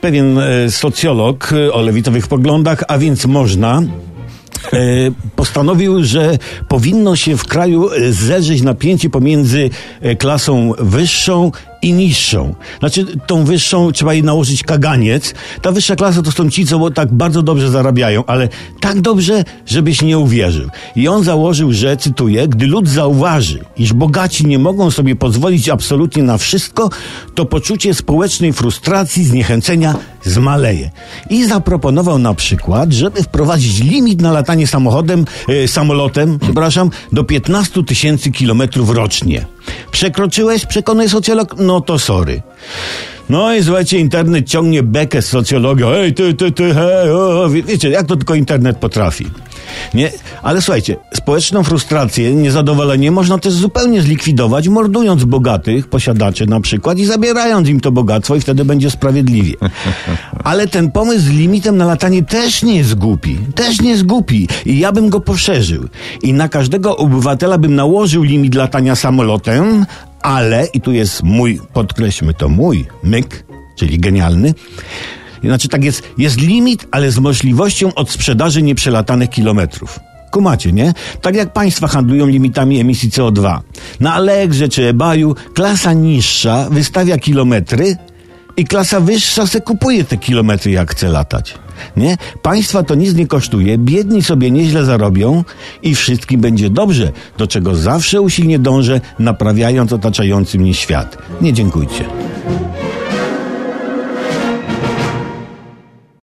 pewien e, socjolog e, o lewitowych poglądach, a więc można, e, postanowił, że powinno się w kraju zerzyć napięcie pomiędzy klasą wyższą i niższą. Znaczy, tą wyższą trzeba jej nałożyć kaganiec. Ta wyższa klasa to są ci, co tak bardzo dobrze zarabiają, ale tak dobrze, żebyś nie uwierzył. I on założył, że, cytuję, gdy lud zauważy, iż bogaci nie mogą sobie pozwolić absolutnie na wszystko, to poczucie społecznej frustracji, zniechęcenia zmaleje. I zaproponował na przykład, żeby wprowadzić limit na latanie samochodem, e, samolotem, przepraszam, do 15 tysięcy kilometrów rocznie. Przekroczyłeś, przekonuje socjolog? No to sorry. No i słuchajcie, internet ciągnie bekę z socjologią. Ej, ty, ty, ty, hej, o, wie, wiecie, jak to tylko internet potrafi. Nie? Ale słuchajcie, społeczną frustrację, niezadowolenie można też zupełnie zlikwidować, mordując bogatych posiadaczy na przykład i zabierając im to bogactwo i wtedy będzie sprawiedliwie. Ale ten pomysł z limitem na latanie też nie jest głupi. Też nie jest głupi. I ja bym go poszerzył. I na każdego obywatela bym nałożył limit latania samolotem, ale, i tu jest mój, podkreślmy to, mój myk, czyli genialny, znaczy tak jest, jest limit, ale z możliwością odsprzedaży nieprzelatanych kilometrów. Kumacie, nie? Tak jak państwa handlują limitami emisji CO2. Na Allegrze czy eBayu klasa niższa wystawia kilometry i klasa wyższa se kupuje te kilometry, jak chce latać. Nie? Państwa to nic nie kosztuje, biedni sobie nieźle zarobią i wszystkim będzie dobrze, do czego zawsze usilnie dążę, naprawiając otaczający mnie świat. Nie dziękujcie.